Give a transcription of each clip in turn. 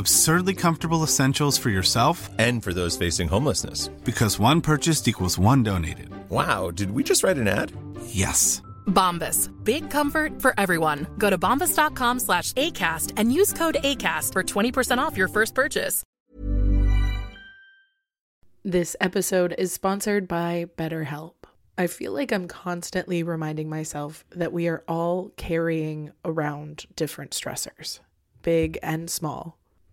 Absurdly comfortable essentials for yourself And for those facing homelessness. because one purchased equals one donated. Wow, did we just write an ad? Yes. Bombas. Big comfort for everyone. Go to bombas.com slash ACAST and use code ACAST for 20% off your first purchase. This episode is sponsored by BetterHelp. I feel like I'm constantly reminding myself that we are all carrying around different stressors, big and small.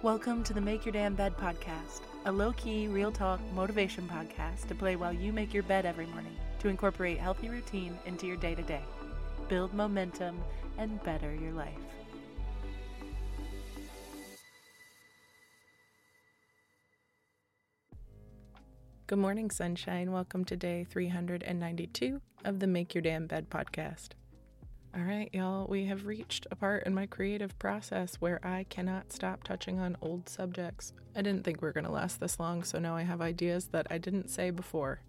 Welcome to the Make Your Damn Bed podcast, a low-key, real talk motivation podcast to play while you make your bed every morning to incorporate healthy routine into your day-to-day. Build momentum and better your life. Good morning, sunshine. Welcome to day 392 of the Make Your Damn Bed podcast. All right, y'all, we have reached a part in my creative process where I cannot stop touching on old subjects. I didn't think we were going to last this long, so now I have ideas that I didn't say before.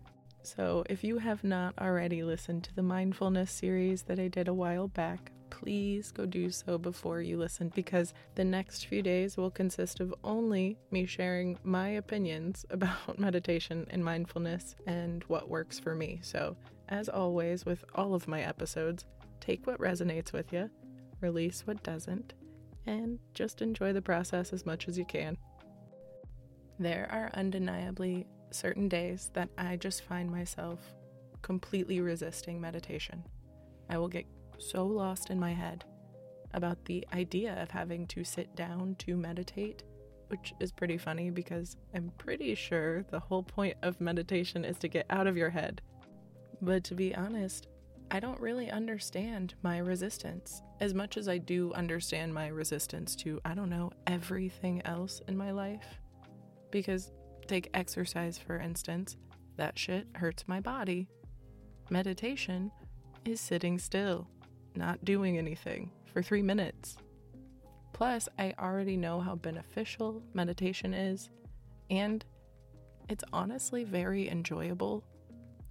So, if you have not already listened to the mindfulness series that I did a while back, please go do so before you listen because the next few days will consist of only me sharing my opinions about meditation and mindfulness and what works for me. So, as always, with all of my episodes, take what resonates with you, release what doesn't, and just enjoy the process as much as you can. There are undeniably certain days that I just find myself completely resisting meditation. I will get so lost in my head about the idea of having to sit down to meditate, which is pretty funny because I'm pretty sure the whole point of meditation is to get out of your head. But to be honest, I don't really understand my resistance as much as I do understand my resistance to, I don't know, everything else in my life. Because take exercise, for instance, that shit hurts my body. Meditation is sitting still, not doing anything for three minutes. Plus, I already know how beneficial meditation is, and it's honestly very enjoyable.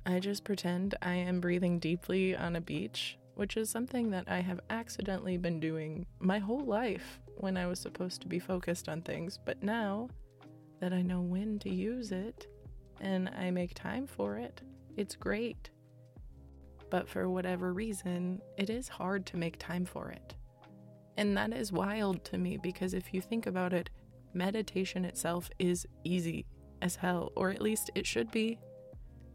I just pretend I am breathing deeply on a beach, which is something that I have accidentally been doing my whole life when I was supposed to be focused on things, but now that I know when to use it and I make time for it, it's great. But for whatever reason, it is hard to make time for it. And that is wild to me because if you think about it, meditation itself is easy as hell, or at least it should be.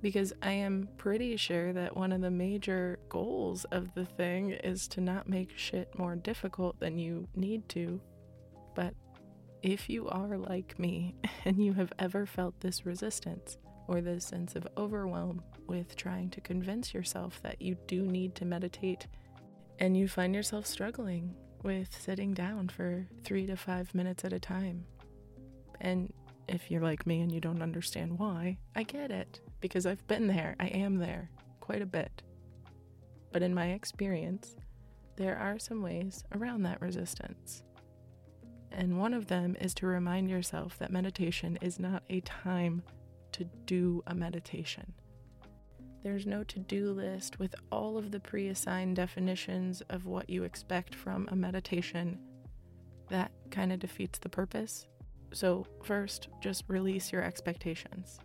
Because I am pretty sure that one of the major goals of the thing is to not make shit more difficult than you need to. But if you are like me and you have ever felt this resistance or this sense of overwhelm with trying to convince yourself that you do need to meditate, and you find yourself struggling with sitting down for three to five minutes at a time, and if you're like me and you don't understand why, I get it because I've been there, I am there quite a bit. But in my experience, there are some ways around that resistance. And one of them is to remind yourself that meditation is not a time to do a meditation. There's no to do list with all of the pre assigned definitions of what you expect from a meditation. That kind of defeats the purpose. So, first, just release your expectations.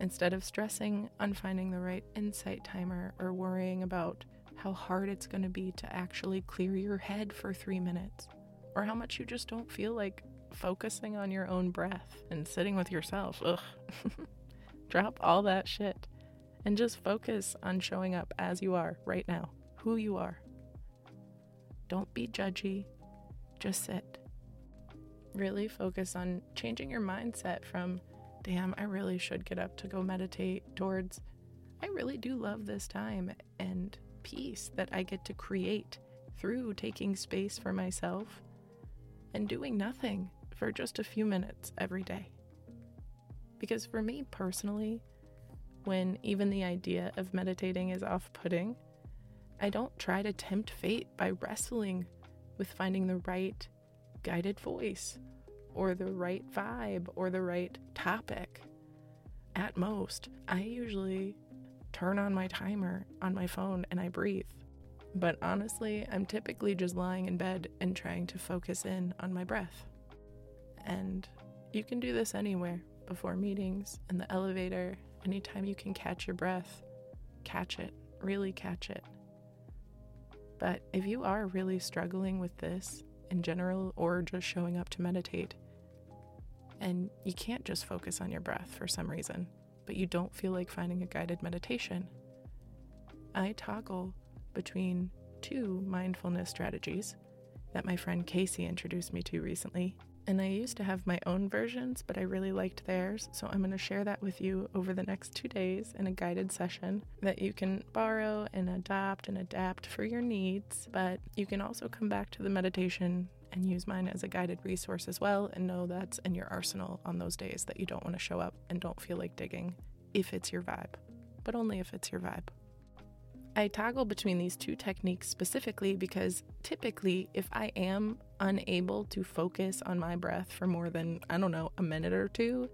Instead of stressing on finding the right insight timer or worrying about how hard it's going to be to actually clear your head for three minutes, or how much you just don't feel like focusing on your own breath and sitting with yourself. Ugh. Drop all that shit and just focus on showing up as you are right now, who you are. Don't be judgy, just sit. Really focus on changing your mindset from, damn, I really should get up to go meditate, towards, I really do love this time and peace that I get to create through taking space for myself and doing nothing for just a few minutes every day. Because for me personally, when even the idea of meditating is off putting, I don't try to tempt fate by wrestling with finding the right guided voice or the right vibe or the right topic. At most, I usually turn on my timer on my phone and I breathe. But honestly, I'm typically just lying in bed and trying to focus in on my breath. And you can do this anywhere before meetings, in the elevator, Anytime you can catch your breath, catch it, really catch it. But if you are really struggling with this in general or just showing up to meditate, and you can't just focus on your breath for some reason, but you don't feel like finding a guided meditation, I toggle between two mindfulness strategies that my friend Casey introduced me to recently and I used to have my own versions, but I really liked theirs, so I'm going to share that with you over the next two days in a guided session that you can borrow and adopt and adapt for your needs. But you can also come back to the meditation and use mine as a guided resource as well, and know that's in your arsenal on those days that you don't want to show up and don't feel like digging if it's your vibe, but only if it's your vibe. I toggle between these two techniques specifically because typically, if I am unable to focus on my breath for more than, I don't know, a minute or two,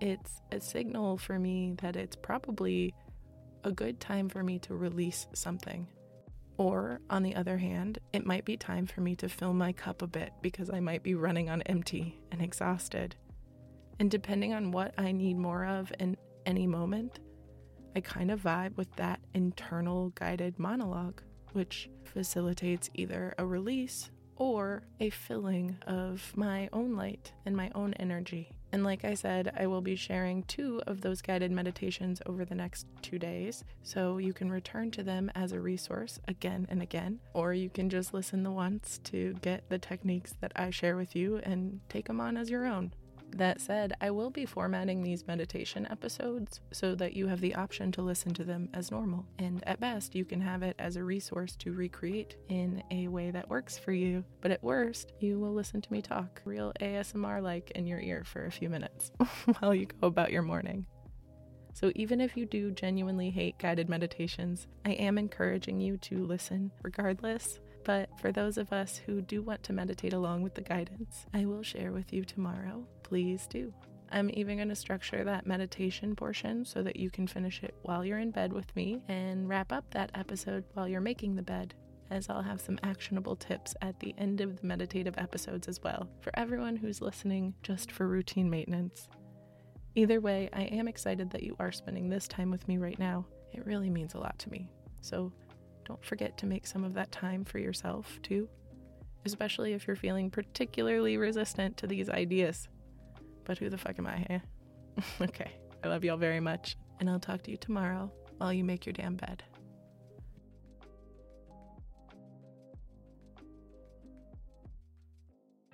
it's a signal for me that it's probably a good time for me to release something. Or, on the other hand, it might be time for me to fill my cup a bit because I might be running on empty and exhausted. And depending on what I need more of in any moment, I kind of vibe with that internal guided monologue, which facilitates either a release or a filling of my own light and my own energy. And like I said, I will be sharing two of those guided meditations over the next two days, so you can return to them as a resource again and again, or you can just listen the once to get the techniques that I share with you and take them on as your own. That said, I will be formatting these meditation episodes so that you have the option to listen to them as normal. And at best, you can have it as a resource to recreate in a way that works for you. But at worst, you will listen to me talk real ASMR like in your ear for a few minutes while you go about your morning. So, even if you do genuinely hate guided meditations, I am encouraging you to listen regardless but for those of us who do want to meditate along with the guidance, I will share with you tomorrow. Please do. I'm even going to structure that meditation portion so that you can finish it while you're in bed with me and wrap up that episode while you're making the bed, as I'll have some actionable tips at the end of the meditative episodes as well for everyone who's listening just for routine maintenance. Either way, I am excited that you are spending this time with me right now. It really means a lot to me. So don't forget to make some of that time for yourself too, especially if you're feeling particularly resistant to these ideas. But who the fuck am I, eh? okay, I love y'all very much, and I'll talk to you tomorrow while you make your damn bed.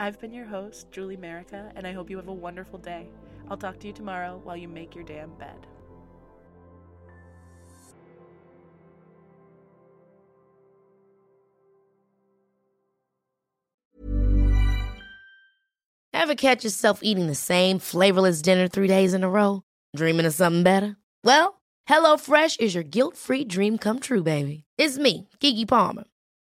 I've been your host, Julie Merica, and I hope you have a wonderful day. I'll talk to you tomorrow while you make your damn bed. Ever catch yourself eating the same flavorless dinner three days in a row? Dreaming of something better? Well, HelloFresh is your guilt free dream come true, baby. It's me, Keke Palmer.